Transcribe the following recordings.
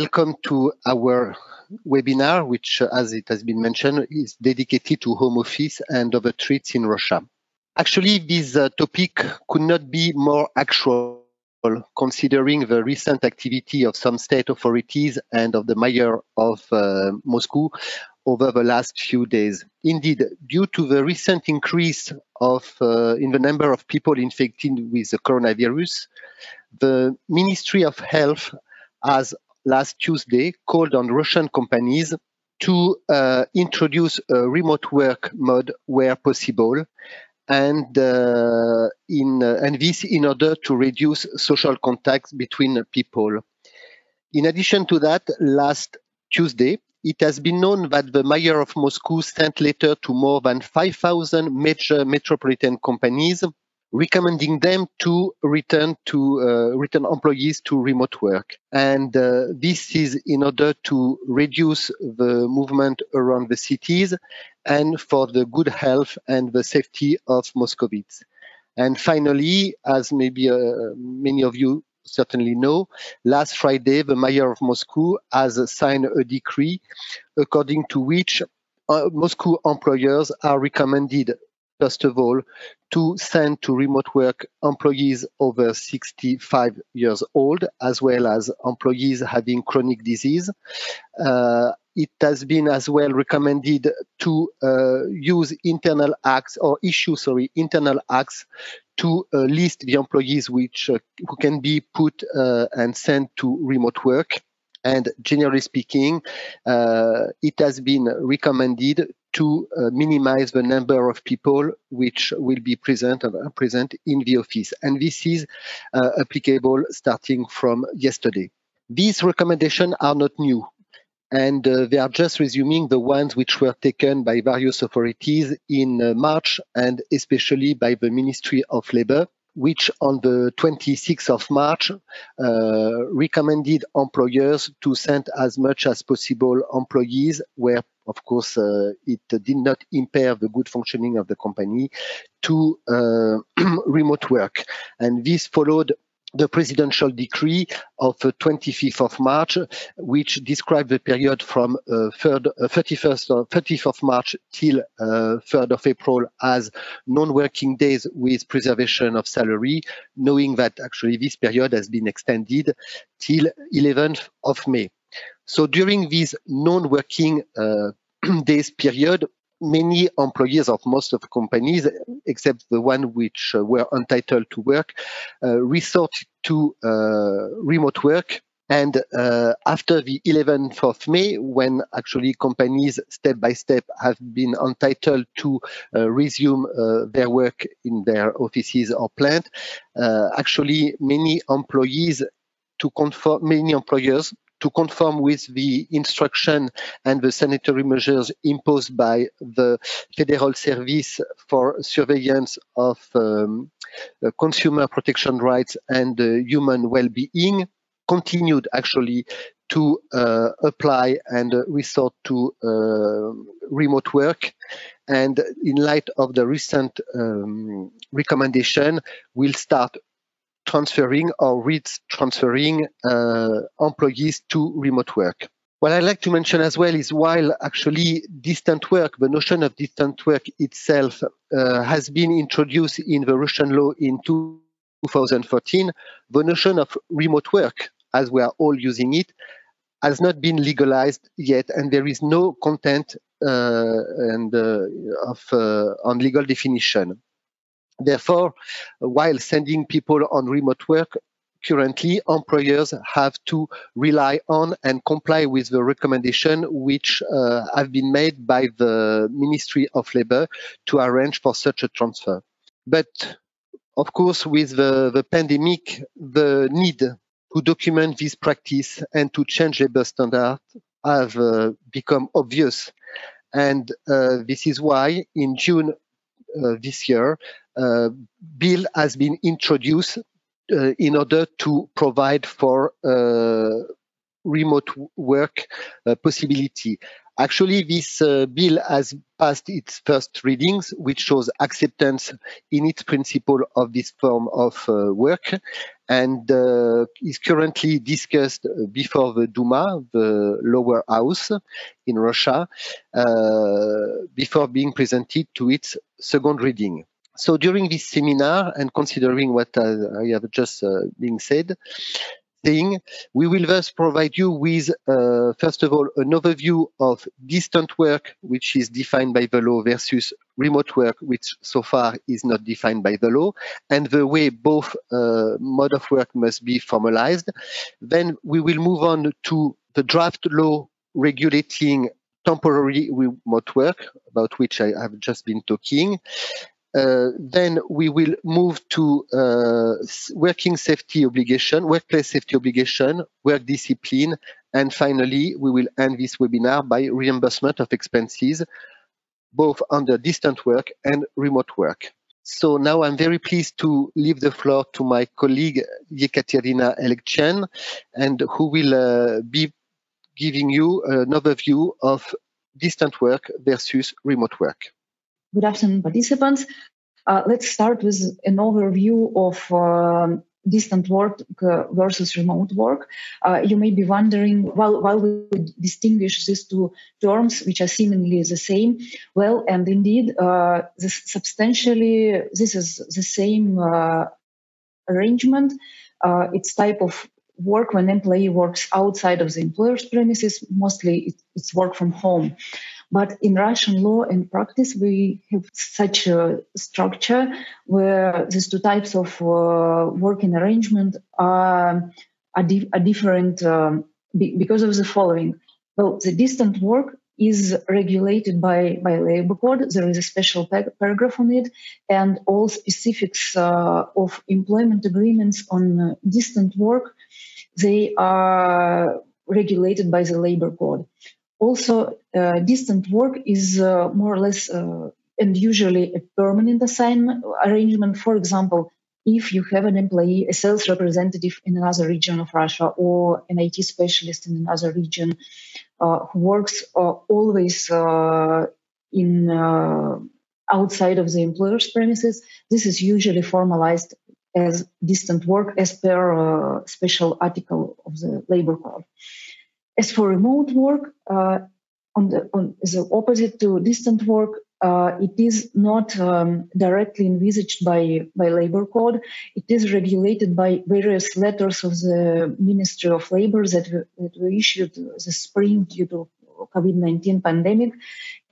welcome to our webinar, which, as it has been mentioned, is dedicated to home office and other treats in Russia. Actually, this uh, topic could not be more actual considering the recent activity of some state authorities and of the mayor of uh, Moscow over the last few days. Indeed, due to the recent increase of uh, in the number of people infected with the coronavirus, the Ministry of Health has last Tuesday called on Russian companies to uh, introduce a remote work mode where possible and uh, in uh, and this in order to reduce social contacts between people. In addition to that, last Tuesday, it has been known that the mayor of Moscow sent letter to more than 5,000 major metropolitan companies recommending them to return to uh, return employees to remote work. And uh, this is in order to reduce the movement around the cities and for the good health and the safety of Muscovites. And finally, as maybe uh, many of you certainly know, last Friday, the mayor of Moscow has signed a decree according to which uh, Moscow employers are recommended first of all, to send to remote work employees over 65 years old, as well as employees having chronic disease. Uh, it has been as well recommended to uh, use internal acts or issue, sorry, internal acts to uh, list the employees which uh, who can be put uh, and sent to remote work. And generally speaking, uh, it has been recommended to uh, minimize the number of people which will be present and present in the office. And this is uh, applicable starting from yesterday. These recommendations are not new and uh, they are just resuming the ones which were taken by various authorities in uh, March and especially by the Ministry of Labour which on the 26th of March uh, recommended employers to send as much as possible employees where of course uh, it did not impair the good functioning of the company to uh, remote work and this followed the presidential decree of 25th of March, which described the period from uh, 3rd, uh, 31st, uh, 30th of March till uh, 3rd of April as non-working days with preservation of salary, knowing that actually this period has been extended till 11th of May. So during this non-working uh, days period, many employees of most of the companies, except the one which uh, were entitled to work, uh, to uh, remote work. And uh, after the 11th of May, when actually companies step by step have been entitled to uh, resume uh, their work in their offices or plant, actually many employees to conform, many employers to conform with the instruction and the sanitary measures imposed by the Federal Service for Surveillance of um, uh, Consumer Protection Rights and uh, Human Well-being continued actually to uh, apply and resort to uh, remote work. And in light of the recent um, recommendation, will start transferring or retransferring uh, employees to remote work. What I'd like to mention as well is while actually distant work, the notion of distant work itself uh, has been introduced in the Russian law in 2014, the notion of remote work, as we are all using it, has not been legalized yet, and there is no content uh, and uh, of uh, on legal definition. Therefore, while sending people on remote work, currently employers have to rely on and comply with the recommendation which uh, have been made by the Ministry of Labour to arrange for such a transfer. But of course, with the, the pandemic, the need to document this practice and to change labor standards have uh, become obvious. And uh, this is why in June uh, this year, bill has been introduced uh, in order to provide for remote work possibility. Actually, this uh, bill has passed its first readings, which shows acceptance in its principle of this form of uh, work, and uh, is currently discussed before the Duma, the lower house in Russia, uh, before being presented to its second reading. So during this seminar, and considering what I have just uh, been said, thing. We will thus provide you with, uh, first of all, an overview of distant work, which is defined by the law, versus remote work, which so far is not defined by the law, and the way both uh, mode of work must be formalized. Then we will move on to the draft law regulating temporary remote work, about which I have just been talking. Uh, then we will move to uh, working safety obligation, workplace safety obligation, work discipline, and finally, we will end this webinar by reimbursement of expenses, both under distant work and remote work. So now I'm very pleased to leave the floor to my colleague Yekaterina Elekchen, and who will uh, be giving you an overview of distant work versus remote work. Good afternoon, participants. Uh, let's start with an overview of uh, distant work uh, versus remote work. Uh, you may be wondering, while we distinguish these two terms, which are seemingly the same, well, and indeed, uh, this substantially, this is the same uh, arrangement. it's type of work when employee works outside of the employer's premises, mostly it's work from home. But in Russian law and practice, we have such a structure where these two types of uh, working arrangement are, are, di- are different um, be- because of the following. Well, the distant work is regulated by, by labor code. There is a special paragraph on it, and all specifics uh, of employment agreements on uh, distant work, they are regulated by the labor code. Also, uh, distant work is uh, more or less uh, and usually a permanent assignment arrangement. For example, if you have an employee, a sales representative in another region of Russia, or an IT specialist in another region uh, who works uh, always uh, in outside of the employer's premises, this is usually formalized as distant work as per special article of the labor code. As for remote work, uh, on the on the opposite to distant work, uh, it is not um, directly envisaged by, by labor code. It is regulated by various letters of the Ministry of Labor that, that were issued this spring due to COVID-19 pandemic.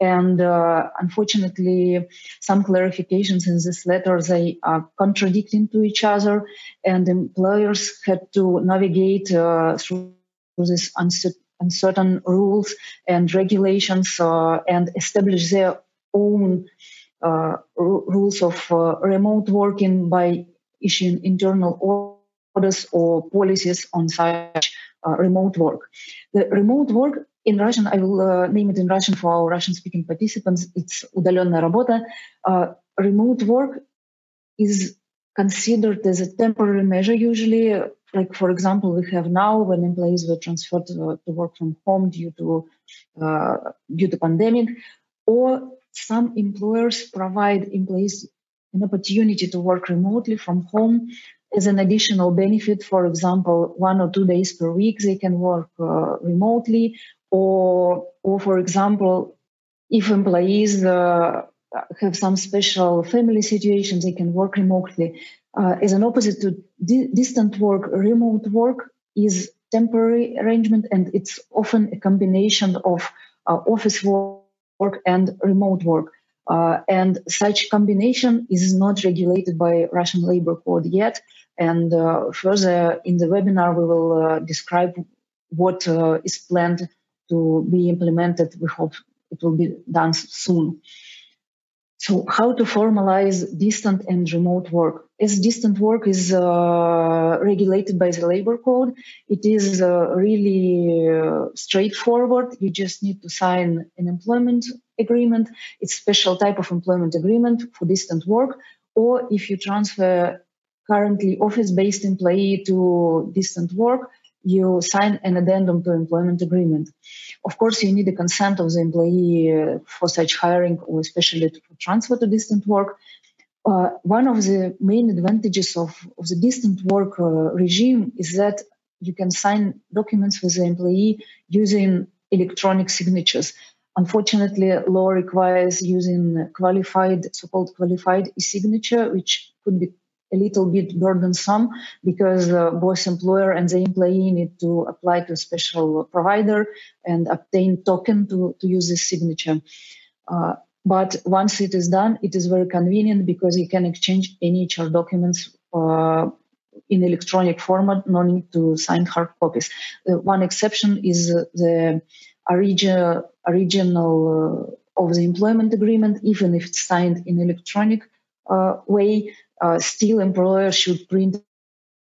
And uh, unfortunately, some clarifications in this letter, they are contradicting to each other and employers had to navigate uh, through these uncertain rules and regulations uh, and establish their own uh, rules of uh, remote working by issuing internal orders or policies on such uh, remote work. The remote work in Russian, I will uh, name it in Russian for our Russian-speaking participants. It's удаленная работа. Uh, remote work is considered as a temporary measure usually like for example we have now when employees were transferred to, to work from home due to uh, due to pandemic or some employers provide employees an opportunity to work remotely from home as an additional benefit. For example one or two days per week they can work uh, remotely or or for example if employees uh, have some special family situations they can work remotely uh, an opposite to di- distant work, remote work is temporary arrangement, and it's often a combination of uh, office work and remote work. Uh, and such combination is not regulated by Russian labor code yet. And uh, further in the webinar, we will uh, describe what uh, is planned to be implemented. We hope it will be done soon. So how to formalize distant and remote work? As distant work is uh, regulated by the labor code, it is uh, really uh, straightforward. You just need to sign an employment agreement. It's special type of employment agreement for distant work. Or if you transfer currently office-based employee to distant work, you sign an addendum to employment agreement. Of course, you need the consent of the employee uh, for such hiring or especially for transfer to distant work. Uh, one of the main advantages of, of the distant work uh, regime is that you can sign documents with the employee using electronic signatures. Unfortunately, law requires using qualified, so-called qualified e-signature, which could be a little bit burdensome because uh, both employer and the employee need to apply to a special provider and obtain token to, to use this signature. Uh, but once it is done, it is very convenient because you can exchange any HR documents uh, in electronic format, no need to sign hard copies. Uh, one exception is the original, original uh, of the employment agreement, even if it's signed in electronic uh, way, uh, still employer should print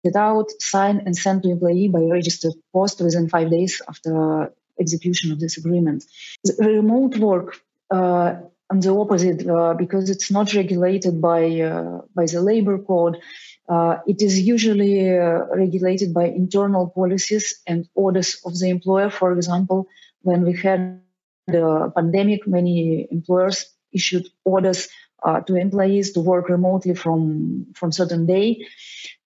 it out, sign, and send to employee by registered post within five days after execution of this agreement. The remote work, uh, on the opposite, uh, because it's not regulated by uh, by the labor code, uh, it is usually regulated by internal policies and orders of the employer. For example, when we had the pandemic, many employers issued orders uh, to employees to work remotely from from certain day,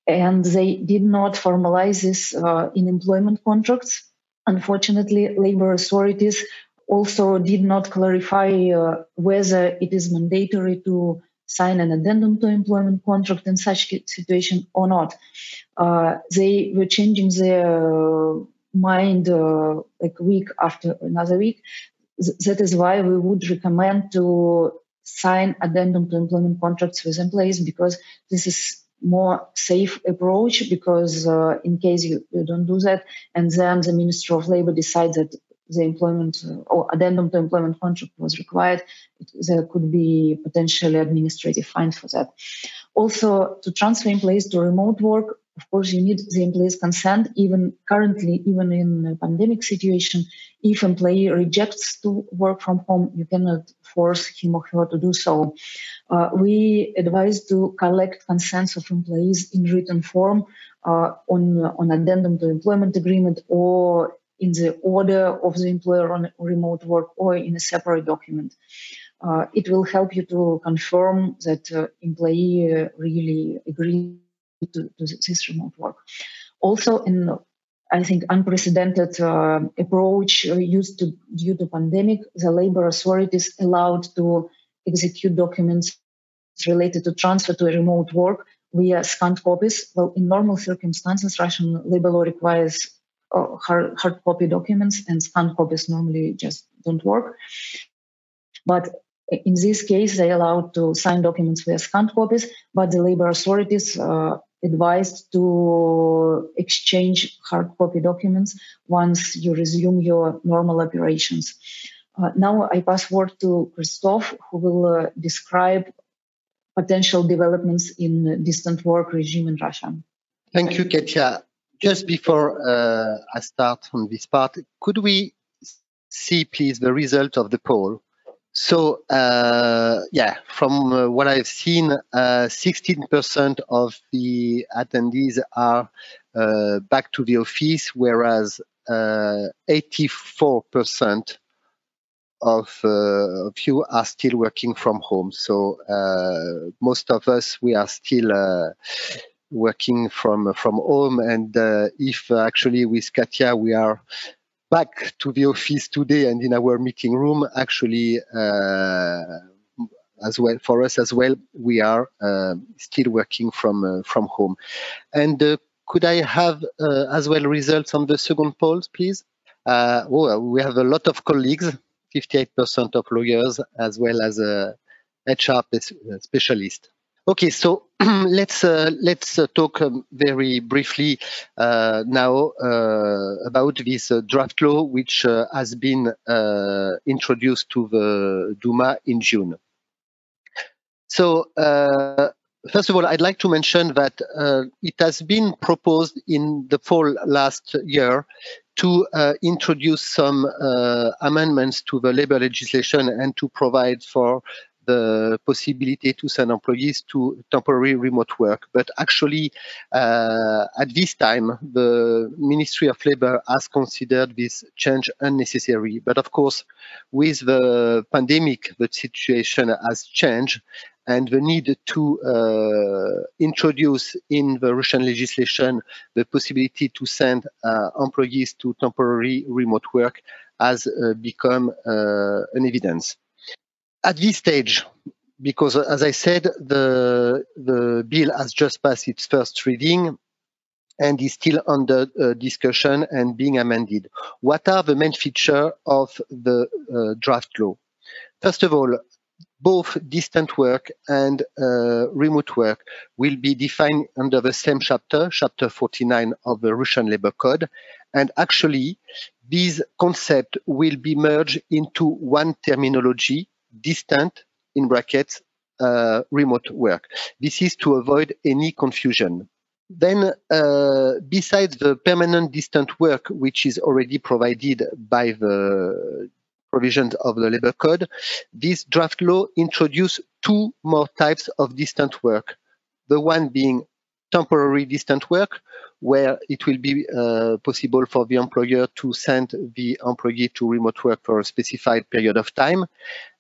and they did not formalize this uh, in employment contracts. Unfortunately, labor authorities also did not clarify uh, whether it is mandatory to sign an addendum to employment contract in such situation or not. Uh, they were changing their mind uh, like week after another week. that is why we would recommend to sign addendum to employment contracts with employees because this is more safe approach because uh, in case you, you, don't do that and then the minister of labor decides that the employment or addendum to employment contract was required there could be potentially administrative fines for that also to transfer employees to remote work of course, you need the employee's consent. Even currently, even in a pandemic situation, if employee rejects to work from home, you cannot force him or her to do so. Uh, we advise to collect consents of employees in written form uh, on on addendum to employment agreement or in the order of the employer on remote work or in a separate document. Uh, it will help you to confirm that uh, employee uh, really agrees to, to this remote work. Also, in I think unprecedented uh, approach uh, used to, due to pandemic, the labor authorities allowed to execute documents related to transfer to remote work via scanned copies. Well, in normal circumstances, Russian labor law requires hard, hard copy documents, and scanned copies normally just don't work. But in this case, they allowed to sign documents via scanned copies, but the labor authorities uh, advised to exchange hard copy documents once you resume your normal operations. Uh, now I pass word to Christoph, who will uh, describe potential developments in distant work regime in Russia. Thank you, Katya. Just before uh, I start on this part, could we see, please, the result of the poll? So uh, yeah, from uh, what I've seen, 16% uh, of the attendees are uh, back to the office, whereas 84% uh, of, of you are still working from home. So most of us, we are still working from from home, and if actually with Katya we are back to the office today and in our meeting room, actually, uh, as well for us as well, we are uh, still working from uh, from home. And uh, could I have uh, as well results on the second polls, please? Uh, well, we have a lot of colleagues, 58% of lawyers, as well as a HR specialist. Okay, so let's uh, let's uh, talk um, very briefly uh, now uh, about this uh, draft law, which uh, has been introduced to the Duma in June. So, first of all, I'd like to mention that it has been proposed in the fall last year to introduce some amendments to the labor legislation and to provide for the possibility to send employees to temporary remote work. But actually, uh, at this time, the Ministry of Labor has considered this change unnecessary. But of course, with the pandemic, the situation has changed and the need to uh, introduce in the Russian legislation the possibility to send uh, employees to temporary remote work has uh, become uh, an evidence. At this stage, because as I said, the, the bill has just passed its first reading and is still under uh, discussion and being amended. What are the main features of the uh, draft law? First of all, both distant work and uh, remote work will be defined under the same chapter, chapter 49 of the Russian Labor Code. And actually, these concepts will be merged into one terminology, distant, in brackets, uh, remote work. This is to avoid any confusion. Then, uh, besides the permanent distant work, which is already provided by the provisions of the labor code, this draft law introduced two more types of distant work. The one being temporary distant work, where it will be uh, possible for the employer to send the employee to remote work for a specified period of time.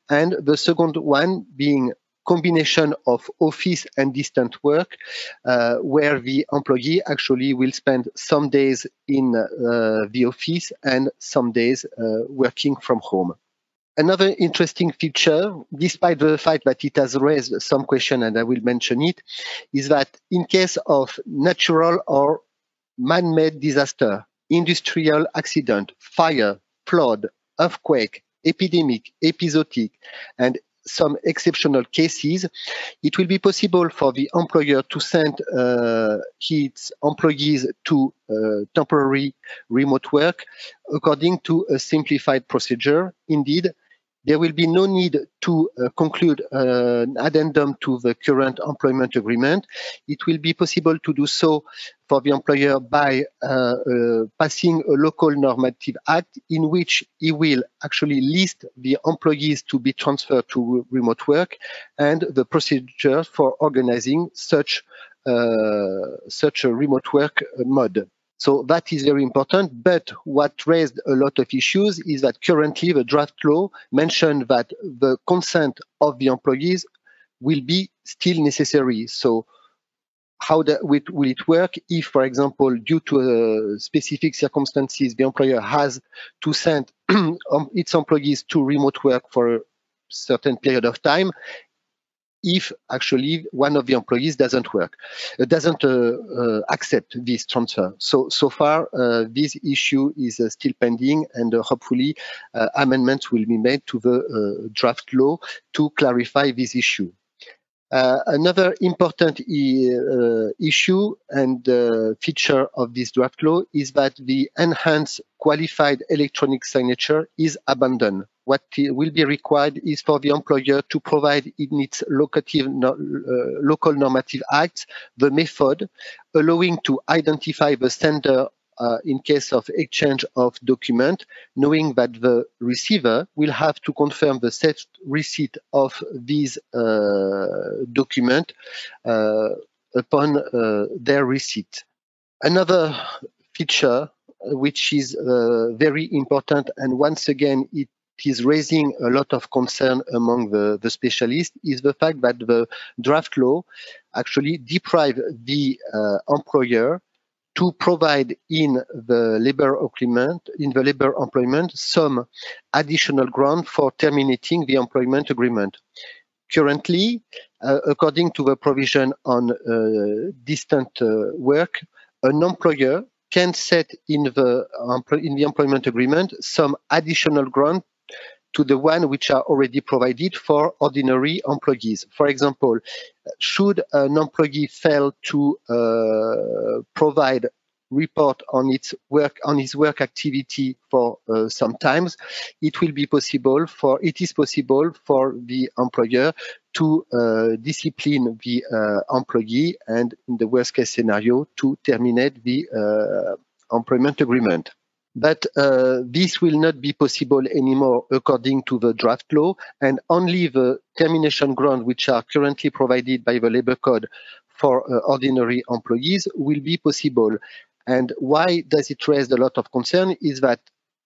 And the second one being combination of office and distant work, uh, where the employee actually will spend some days in uh, the office and some days uh, working from home. Another interesting feature, despite the fact that it has raised some question, and I will mention it, is that in case of natural or man-made disaster, industrial accident, fire, flood, earthquake, epidemic, episodic, and some exceptional cases, it will be possible for the employer to send uh, his employees to uh, temporary remote work according to a simplified procedure. Indeed, there will be no need to uh, conclude uh, an addendum to the current employment agreement. It will be possible to do so for the employer by uh, uh, passing a local normative act in which he will actually list the employees to be transferred to remote work and the procedure for organizing such uh, such a remote work mode. So that is very important. But what raised a lot of issues is that currently the draft law mentioned that the consent of the employees will be still necessary. So how that will it work if, for example, due to uh, specific circumstances, the employer has to send its employees to remote work for a certain period of time if actually one of the employees doesn't work, uh, doesn't uh, uh, accept this transfer. So so far, this issue is still pending, and hopefully amendments will be made to the draft law to clarify this issue. Uh, another important uh, issue and uh, feature of this draft law is that the enhanced qualified electronic signature is abandoned what will be required is for the employer to provide in its locative, uh, local normative acts the method allowing to identify the sender uh, in case of exchange of document, knowing that the receiver will have to confirm the set receipt of this uh, document uh, upon uh, their receipt. Another feature which is uh, very important and once again it is raising a lot of concern among the, the specialists is the fact that the draft law actually deprive the uh, employer to provide in the labor agreement, in the labor employment, some additional ground for terminating the employment agreement. Currently, uh, according to the provision on uh, distant uh, work, an employer can set in the in the employment agreement some additional ground to the one which are already provided for ordinary employees. For example, should an employee fail to uh, provide report on its work on his work activity for uh, some times it will be possible for it is possible for the employer to uh, discipline the uh, employee and in the worst case scenario to terminate the uh, employment agreement But uh, this will not be possible anymore according to the draft law, and only the termination grounds which are currently provided by the labor code for uh, ordinary employees will be possible. And why does it raise a lot of concern is that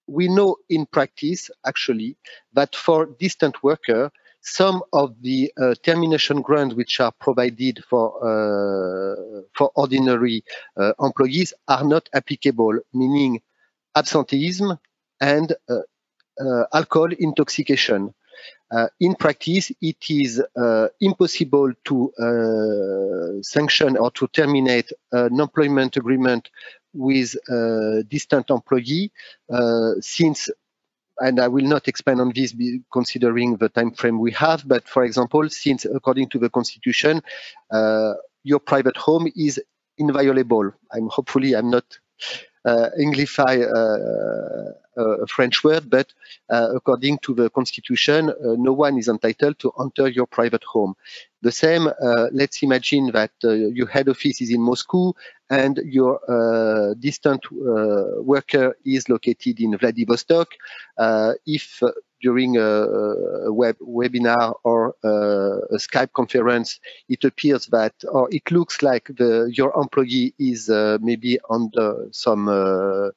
we know in practice, actually, that for distant worker, some of the uh, termination grounds which are provided for uh, for ordinary uh, employees are not applicable, meaning absenteeism and uh, uh, alcohol intoxication. Uh, in practice, it is impossible to sanction or to terminate an employment agreement with a distant employee since and I will not expand on this considering the time frame we have, but for example, since according to the constitution, uh, your private home is inviolable. I'm hopefully I'm not Englify a French word, but uh, according to the constitution, uh, no one is entitled to enter your private home. The same, uh, let's imagine that your head office is in Moscow and your distant worker is located in Vladivostok. if during a, a web webinar or a Skype conference, it appears that, or it looks like the your employee is uh, maybe under some uh,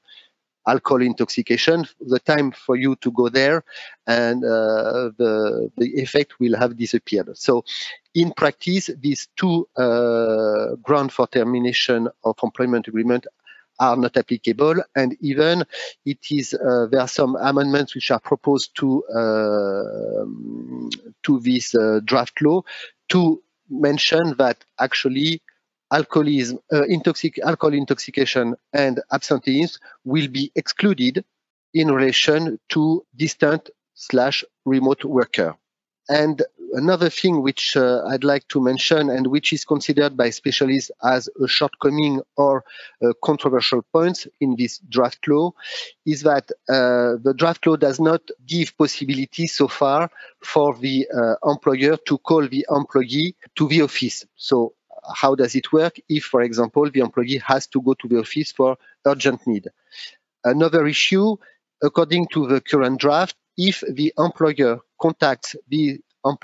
alcohol intoxication, the time for you to go there and uh, the, the effect will have disappeared. So in practice, these two uh, grounds for termination of employment agreement are not applicable and even it is uh, there are some amendments which are proposed to uh, to this uh, draft law to mention that actually alcoholism, uh, intoxic, alcohol intoxication and absenteeism will be excluded in relation to distant slash remote worker. And another thing which uh, I'd like to mention and which is considered by specialists as a shortcoming or a controversial point in this draft law is that uh, the draft law does not give possibility so far for the uh, employer to call the employee to the office. So how does it work if, for example, the employee has to go to the office for urgent need? Another issue, according to the current draft, if the employer contacts the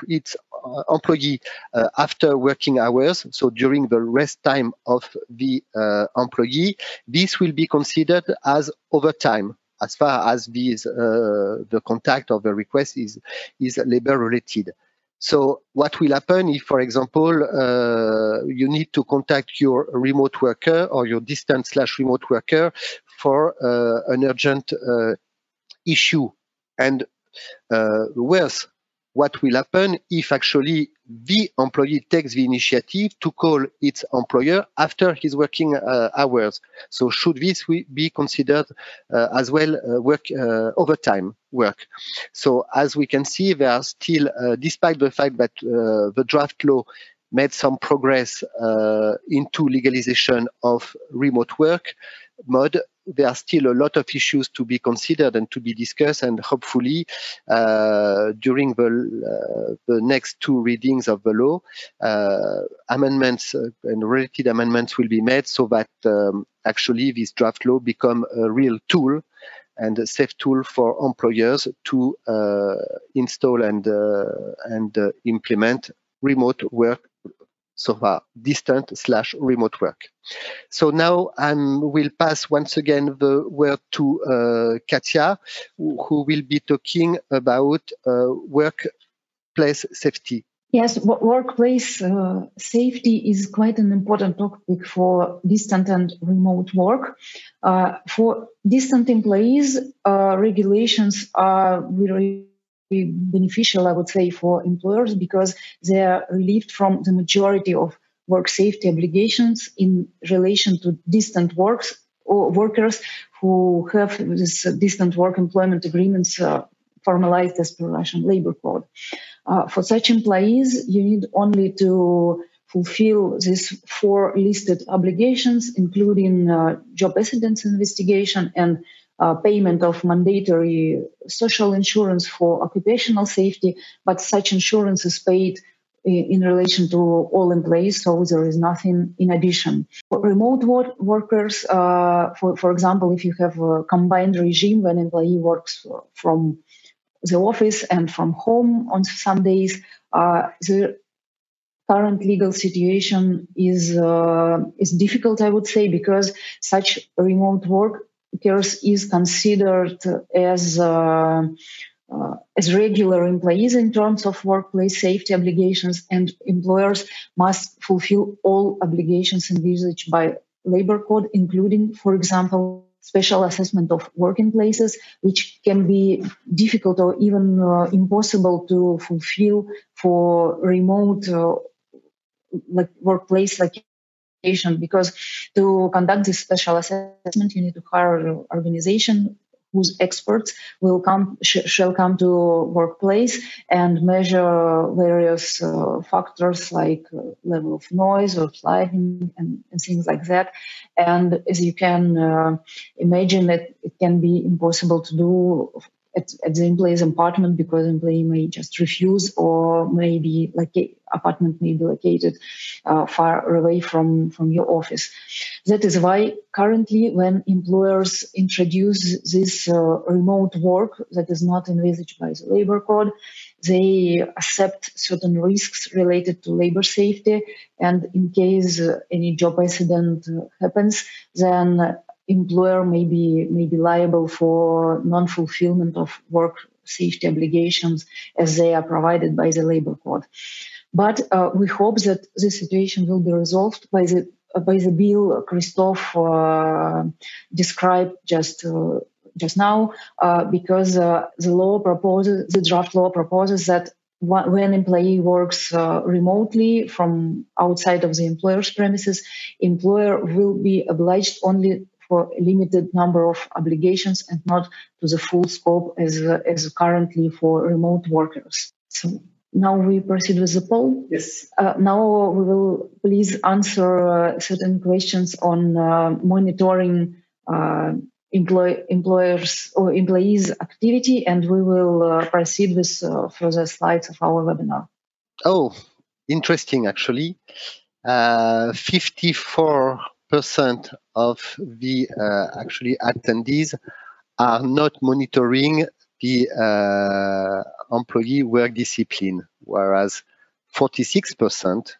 its uh, employee uh, after working hours, so during the rest time of the uh, employee, this will be considered as overtime as far as these, uh, the contact or the request is, is labor related. So what will happen if, for example, uh, you need to contact your remote worker or your distant slash remote worker for uh, an urgent uh, issue? And uh, worse, what will happen if actually the employee takes the initiative to call its employer after his working uh, hours. So should this be considered uh, as well uh, work uh, overtime work? So as we can see, there are still, uh, despite the fact that uh, the draft law made some progress into legalization of remote work mode, there are still a lot of issues to be considered and to be discussed, and hopefully uh, during the, uh, the next two readings of the law, uh, amendments uh, and related amendments will be made so that um, actually this draft law become a real tool and a safe tool for employers to uh, install and uh, and implement remote work so far distant slash remote work. So now I will pass once again the word to uh, Katia, who will be talking about uh, workplace safety. Yes, workplace uh, safety is quite an important topic for distant and remote work. Uh, for distant employees, uh, regulations are very beneficial, I would say, for employers because they are relieved from the majority of work safety obligations in relation to distant works or workers who have this distant work employment agreements uh, formalized as per Russian labor code. Uh, for such employees, you need only to fulfill these four listed obligations, including uh, job accidents investigation and uh, payment of mandatory social insurance for occupational safety, but such insurance is paid in relation to all employees, so there is nothing in addition. For remote work workers, uh, for, for example, if you have a combined regime when employee works from the office and from home on some days, uh, the current legal situation is uh, is difficult, I would say, because such remote workers is considered as uh, uh, as regular employees in terms of workplace safety obligations, and employers must fulfill all obligations envisaged by labor code, including, for example, special assessment of working places, which can be difficult or even uh, impossible to fulfill for remote uh, like workplace location because to conduct this special assessment you need to hire an organization whose experts will come sh- shall come to workplace and measure various uh, factors like uh, level of noise or lighting and, and, things like that. And as you can uh, imagine it, it can be impossible to do at, at the employee's apartment because employee may just refuse or maybe like apartment may be located uh, far away from, from your office. That is why currently when employers introduce this uh, remote work that is not envisaged by the labor code, they accept certain risks related to labor safety. And in case uh, any job accident happens, then employer may be, may be liable for non-fulfillment of work safety obligations as they are provided by the labor code. But uh, we hope that this situation will be resolved by the uh, by the bill Christophe uh, described just uh, just now, uh, because uh, the law proposes the draft law proposes that when employee works remotely from outside of the employer's premises, employer will be obliged only for a limited number of obligations and not to the full scope as, as currently for remote workers. So now we proceed with the poll. Yes. Uh, now we will please answer uh, certain questions on uh, monitoring uh, employ- employers or employees' activity, and we will uh, proceed with uh, further slides of our webinar. Oh, interesting, actually. 54 percent of the uh, actually attendees are not monitoring the uh, employee work discipline, whereas 46%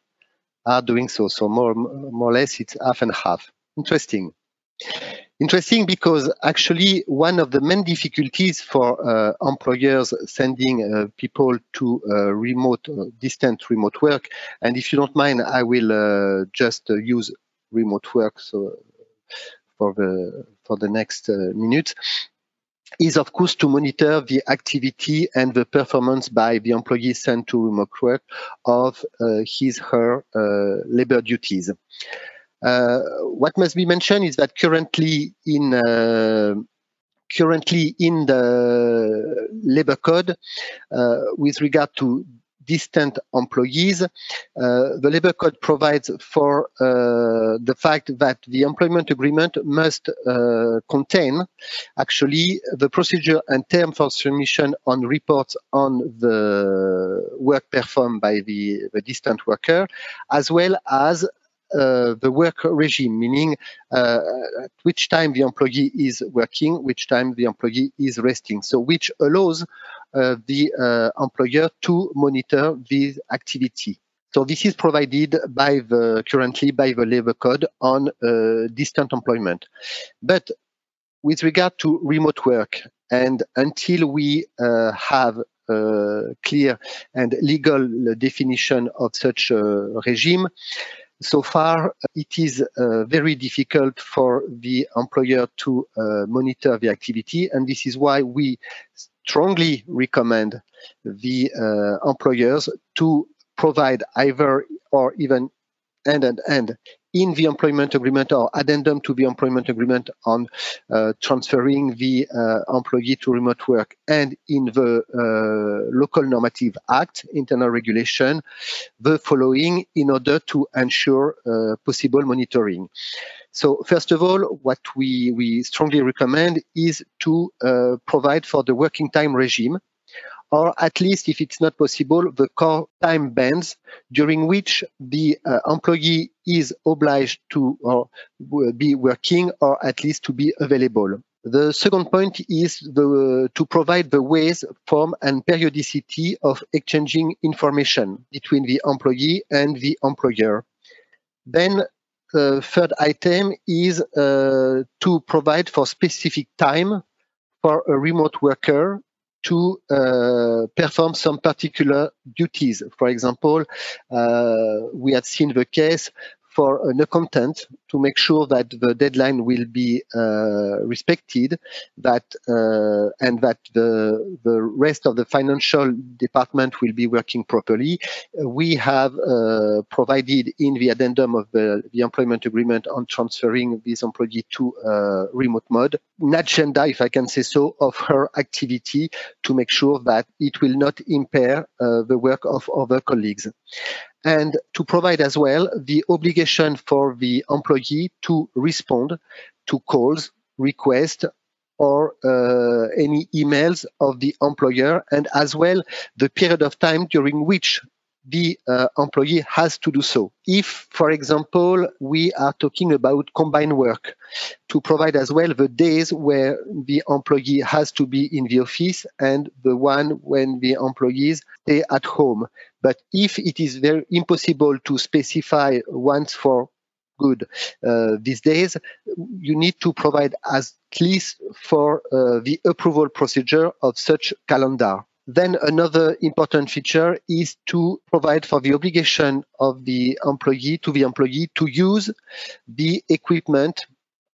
are doing so. So more, more or less, it's half and half. Interesting. Interesting because actually one of the main difficulties for uh, employers sending uh, people to uh, remote, uh, distant remote work, and if you don't mind, I will uh, just use remote work so for the for the next uh, minute is of course to monitor the activity and the performance by the employee sent to remote work of uh, his her uh, labor duties. What must be mentioned is that currently in currently in the labor code uh, with regard to distant employees. Uh, the labor code provides for uh, the fact that the employment agreement must uh, contain actually the procedure and term for submission on reports on the work performed by the, the distant worker, as well as uh, the work regime, meaning uh, at which time the employee is working, which time the employee is resting. So which allows uh, the uh, employer to monitor this activity. So this is provided by the currently by the labor code on uh, distant employment. But with regard to remote work, and until we have a clear and legal definition of such a regime, so far it is uh, very difficult for the employer to uh, monitor the activity, and this is why we strongly recommend the uh, employers to provide either or even end and end in the employment agreement or addendum to the employment agreement on uh, transferring the uh, employee to remote work and in the uh, local normative act internal regulation the following in order to ensure uh, possible monitoring. So first of all, what we, we strongly recommend is to uh, provide for the working time regime or at least if it's not possible, the core time bands during which the uh, employee is obliged to or be working or at least to be available. The second point is the, to provide the ways, form, and periodicity of exchanging information between the employee and the employer. Then the third item is uh, to provide for specific time for a remote worker to uh, perform some particular duties. For example, uh, we have seen the case for an accountant to make sure that the deadline will be uh, respected, that uh, and that the the rest of the financial department will be working properly. We have uh, provided in the addendum of the, the employment agreement on transferring this employee to uh, remote mode an agenda, if I can say so, of her activity to make sure that it will not impair uh, the work of other colleagues and to provide as well the obligation for the employee to respond to calls, requests, or uh, any emails of the employer, and as well the period of time during which the uh, employee has to do so. If, for example, we are talking about combined work, to provide as well the days where the employee has to be in the office and the one when the employees stay at home. But if it is very impossible to specify once for good uh, these days, you need to provide at least for uh, the approval procedure of such calendar. Then another important feature is to provide for the obligation of the employee to the employee to use the equipment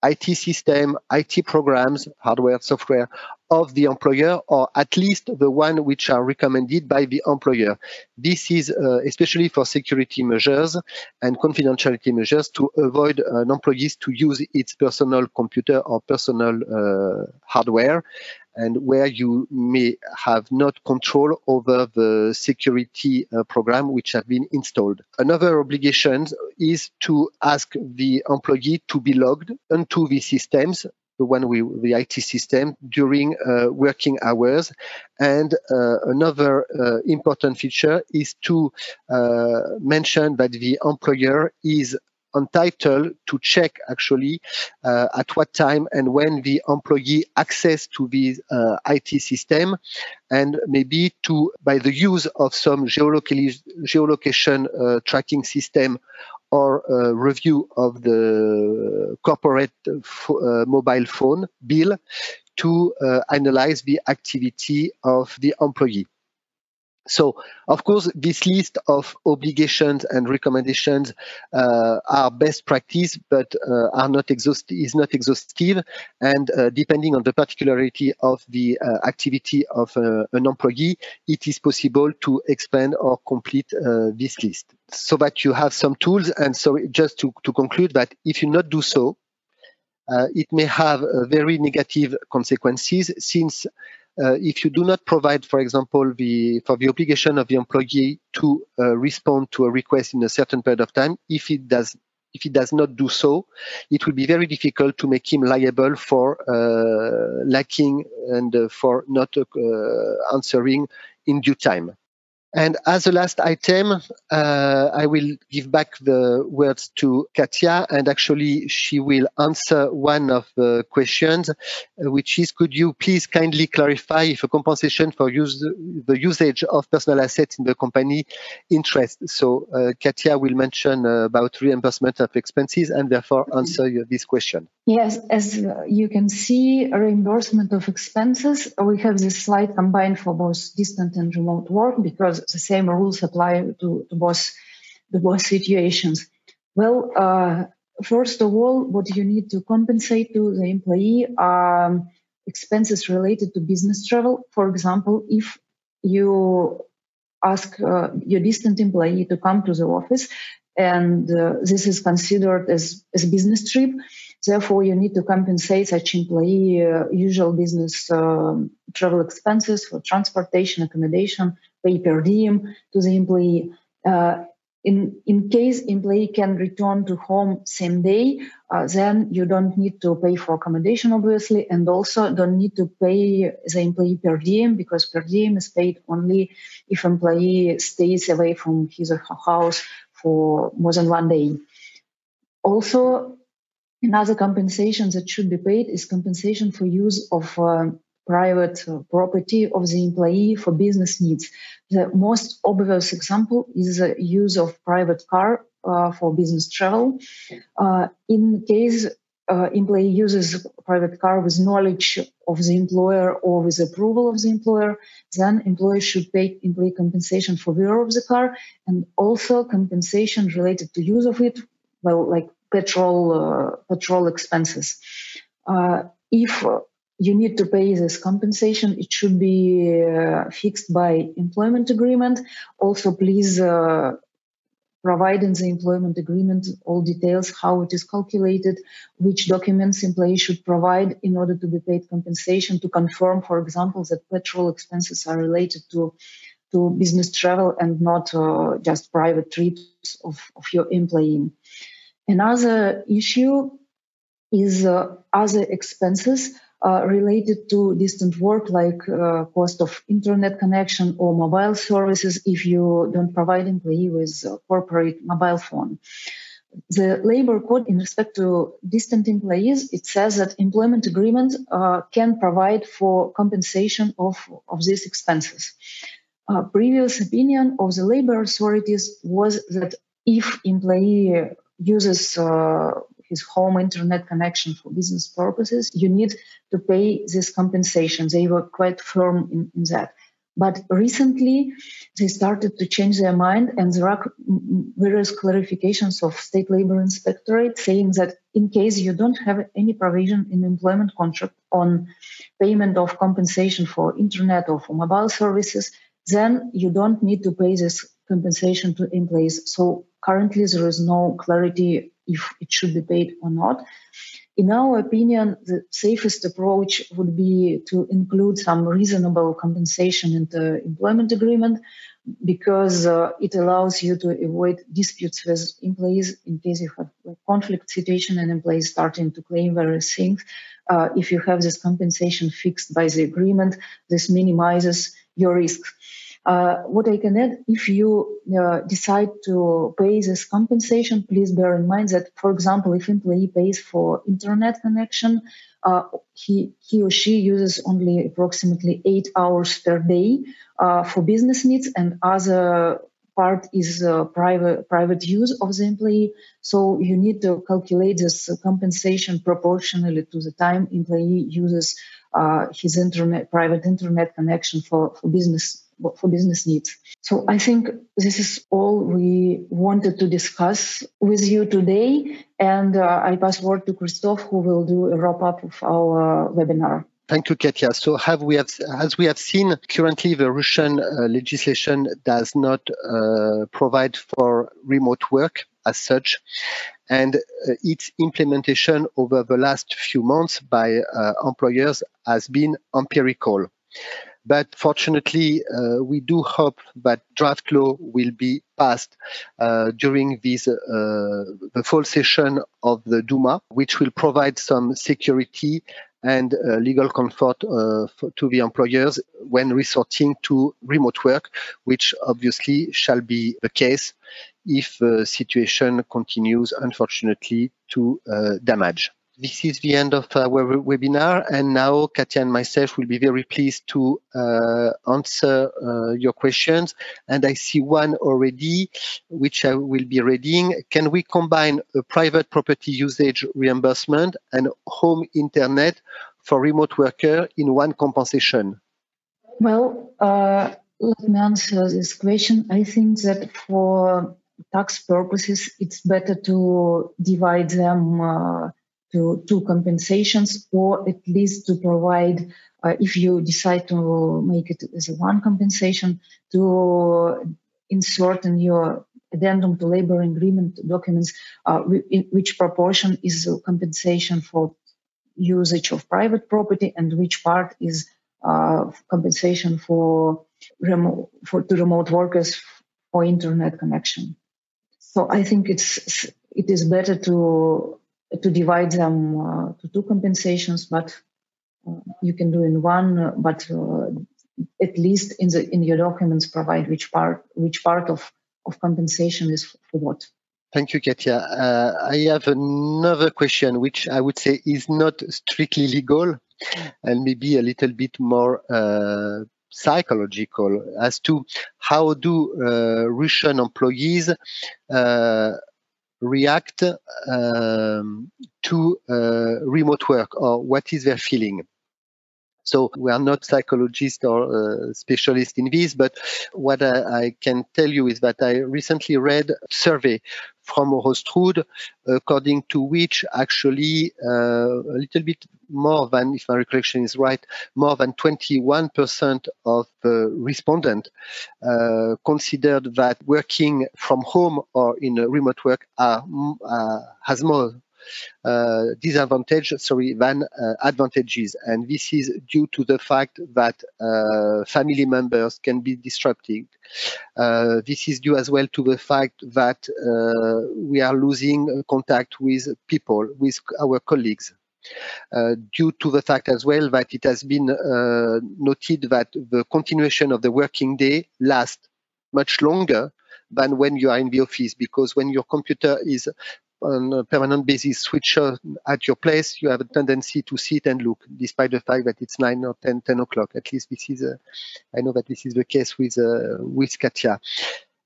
IT system, IT programs, hardware, software of the employer, or at least the one which are recommended by the employer. This is uh, especially for security measures and confidentiality measures to avoid an employee to use its personal computer or personal uh, hardware and where you may have not control over the security uh, program which have been installed. Another obligation is to ask the employee to be logged onto the systems the one with the IT system during uh, working hours. And uh, another uh, important feature is to uh, mention that the employer is entitled to check actually uh, at what time and when the employee access to the uh, IT system and maybe to by the use of some geolocation uh, tracking system or review of the corporate uh, mobile phone bill to uh, analyze the activity of the employee. So, of course, this list of obligations and recommendations uh, are best practice, but uh, are not exhaust- is not exhaustive, and uh, depending on the particularity of the uh, activity of uh, an employee, it is possible to expand or complete uh, this list, so that you have some tools. And so, just to, to conclude, that if you not do so, it may have very negative consequences, since uh, if you do not provide, for example, the for the obligation of the employee to uh, respond to a request in a certain period of time, if it does if it does not do so, it will be very difficult to make him liable for uh, lacking and uh, for not uh, answering in due time. And as a last item, uh, I will give back the words to Katia, and actually she will answer one of the questions, uh, which is, could you please kindly clarify if a compensation for use, the usage of personal assets in the company interest? So uh, Katia will mention uh, about reimbursement of expenses and therefore answer this question. Yes, as you can see, reimbursement of expenses, we have this slide combined for both distant and remote work because the same rules apply to, to both the both situations. Well, uh, first of all, what you need to compensate to the employee are expenses related to business travel. For example, if you ask uh, your distant employee to come to the office and uh, this is considered as, as a business trip, therefore you need to compensate such employee uh, usual business um, travel expenses for transportation, accommodation, pay per diem to the employee. Uh, in, in case employee can return to home same day, uh, then you don't need to pay for accommodation, obviously, and also don't need to pay the employee per diem because per diem is paid only if employee stays away from his or her house for more than one day. Also, another compensation that should be paid is compensation for use of uh, private uh, property of the employee for business needs. The most obvious example is the use of private car uh, for business travel. Uh, in case uh, employee uses private car with knowledge of the employer or with approval of the employer, then employer should pay employee compensation for wear of the car and also compensation related to use of it, well, like petrol uh, petrol expenses. Uh, if you need to pay this compensation. It should be uh, fixed by employment agreement. Also, please uh, provide in the employment agreement all details how it is calculated, which documents employee should provide in order to be paid compensation to confirm, for example, that petrol expenses are related to to business travel and not uh, just private trips of, of your employee. Another issue is uh, other expenses uh, related to distant work, like uh, cost of internet connection or mobile services, if you don't provide employee with corporate mobile phone. The labor code in respect to distant employees, it says that employment agreement uh, can provide for compensation of, of these expenses. Uh, previous opinion of the labor authorities was that if employee uses uh, his home internet connection for business purposes, you need to pay this compensation. They were quite firm in, in that. But recently, they started to change their mind, and there are various clarifications of state labor inspectorate saying that in case you don't have any provision in employment contract on payment of compensation for internet or for mobile services, then you don't need to pay this compensation to employees. So currently, there is no clarity if it should be paid or not. In our opinion, the safest approach would be to include some reasonable compensation in the employment agreement because uh, it allows you to avoid disputes with employees in case you have a conflict situation and employees starting to claim various things. Uh, if you have this compensation fixed by the agreement, this minimizes your risks. Uh, what I can add, if you uh, decide to pay this compensation, please bear in mind that, for example, if employee pays for internet connection, uh, he, he or she uses only approximately eight hours per day uh, for business needs and other part is uh, private private use of the employee. So you need to calculate this compensation proportionally to the time employee uses uh, his internet private internet connection for, for business for business needs. So I think this is all we wanted to discuss with you today. And uh, I pass word to Christoph, who will do a wrap up of our webinar. Thank you, Katya. So, we have, as we have seen, currently the Russian uh, legislation does not uh, provide for remote work as such, and uh, its implementation over the last few months by uh, employers has been empirical. But fortunately, uh, we do hope that draft law will be passed uh, during this uh, the fall session of the Duma, which will provide some security and uh, legal comfort uh, for, to the employers when resorting to remote work, which obviously shall be the case if the situation continues, unfortunately, to uh, damage. This is the end of our webinar, and now Katya and myself will be very pleased to uh, answer uh, your questions. And I see one already, which I will be reading. Can we combine a private property usage reimbursement and home internet for remote worker in one compensation? Well, uh, let me answer this question. I think that for tax purposes, it's better to divide them to two compensations or at least to provide uh, if you decide to make it as a one compensation to insert in your addendum to labor agreement documents uh, which proportion is compensation for usage of private property and which part is uh, compensation for remote for to remote workers for internet connection. So I think it's it is better to to divide them uh, to two compensations, but uh, you can do in one. But uh, at least in the in your documents provide which part which part of of compensation is for what. Thank you, Katya. Uh, I have another question, which I would say is not strictly legal and maybe a little bit more uh, psychological as to how do uh, Russian employees uh, react um, to uh, remote work or what is their feeling. So we are not psychologists or uh, specialists in this, but what I, I, can tell you is that I recently read a survey from Rostrud, according to which actually uh, a little bit more than, if my recollection is right, more than 21% of respondents uh, considered that working from home or in remote work are, uh, has more disadvantage, sorry, than uh, advantages. And this is due to the fact that uh, family members can be disrupted. this is due as well to the fact that we are losing contact with people, with our colleagues. Uh, due to the fact as well that it has been uh, noted that the continuation of the working day lasts much longer than when you are in the office because when your computer is on a permanent basis switch on at your place, you have a tendency to sit and look, despite the fact that it's 9 or 10, 10 o'clock. At least this is, uh, I know that this is the case with, uh, with Katya.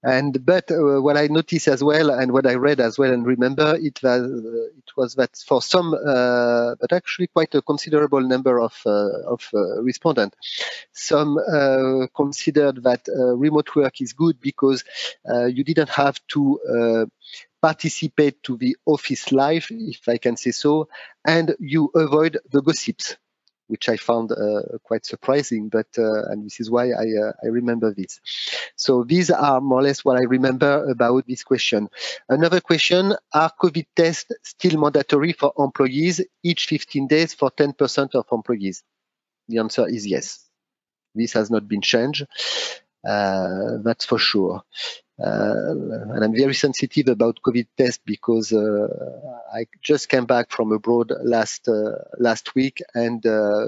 And but uh, what I noticed as well, and what I read as well, and remember, it was uh, it was that for some, uh, but actually quite a considerable number of uh, of uh, respondents, some considered that remote work is good because you didn't have to participate to the office life, if I can say so, and you avoid the gossips which I found uh, quite surprising, but uh, and this is why I, uh, I remember this. So these are more or less what I remember about this question. Another question, are COVID tests still mandatory for employees each 15 days for 10% of employees? The answer is yes. This has not been changed. Uh, that's for sure. Uh, and I'm very sensitive about COVID test because uh, I just came back from abroad last last week, and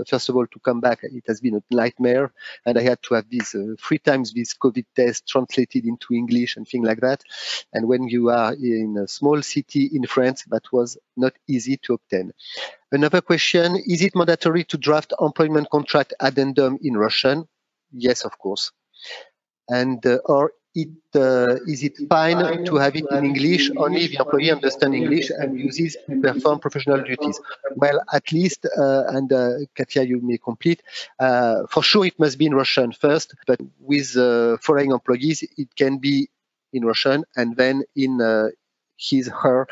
first of all, to come back, it has been a nightmare, and I had to have these three times this COVID test translated into English and things like that. And when you are in a small city in France, that was not easy to obtain. Another question: Is it mandatory to draft employment contract addendum in Russian? Yes, of course. And uh, or it uh, is it fine to have it in English only if the employee understands English and uses to perform professional duties? Well, at least, uh, and uh, Katya, you may complete. Uh, for sure, it must be in Russian first, but with uh, foreign employees, it can be in Russian and then in his her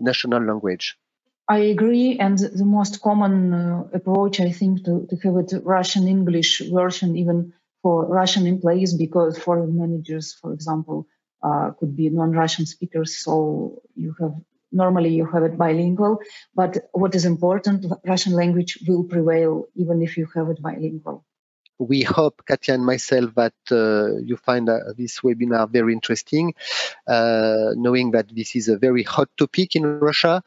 national language. I agree, and the most common approach, I think, to, to have it Russian English version, even for Russian employees because foreign managers, for example, uh, could be non-Russian speakers. So you have normally you have it bilingual. But what is important, Russian language will prevail even if you have it bilingual. We hope, Katya and myself, that uh, you find uh, this webinar very interesting, uh, knowing that this is a very hot topic in Russia,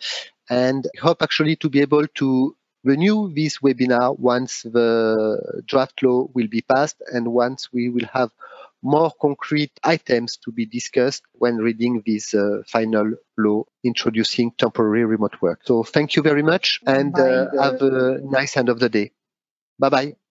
and hope actually to be able to renew this webinar once the draft law will be passed and once we will have more concrete items to be discussed when reading this uh, final law introducing temporary remote work. So thank you very much and uh, have a nice end of the day. Bye bye.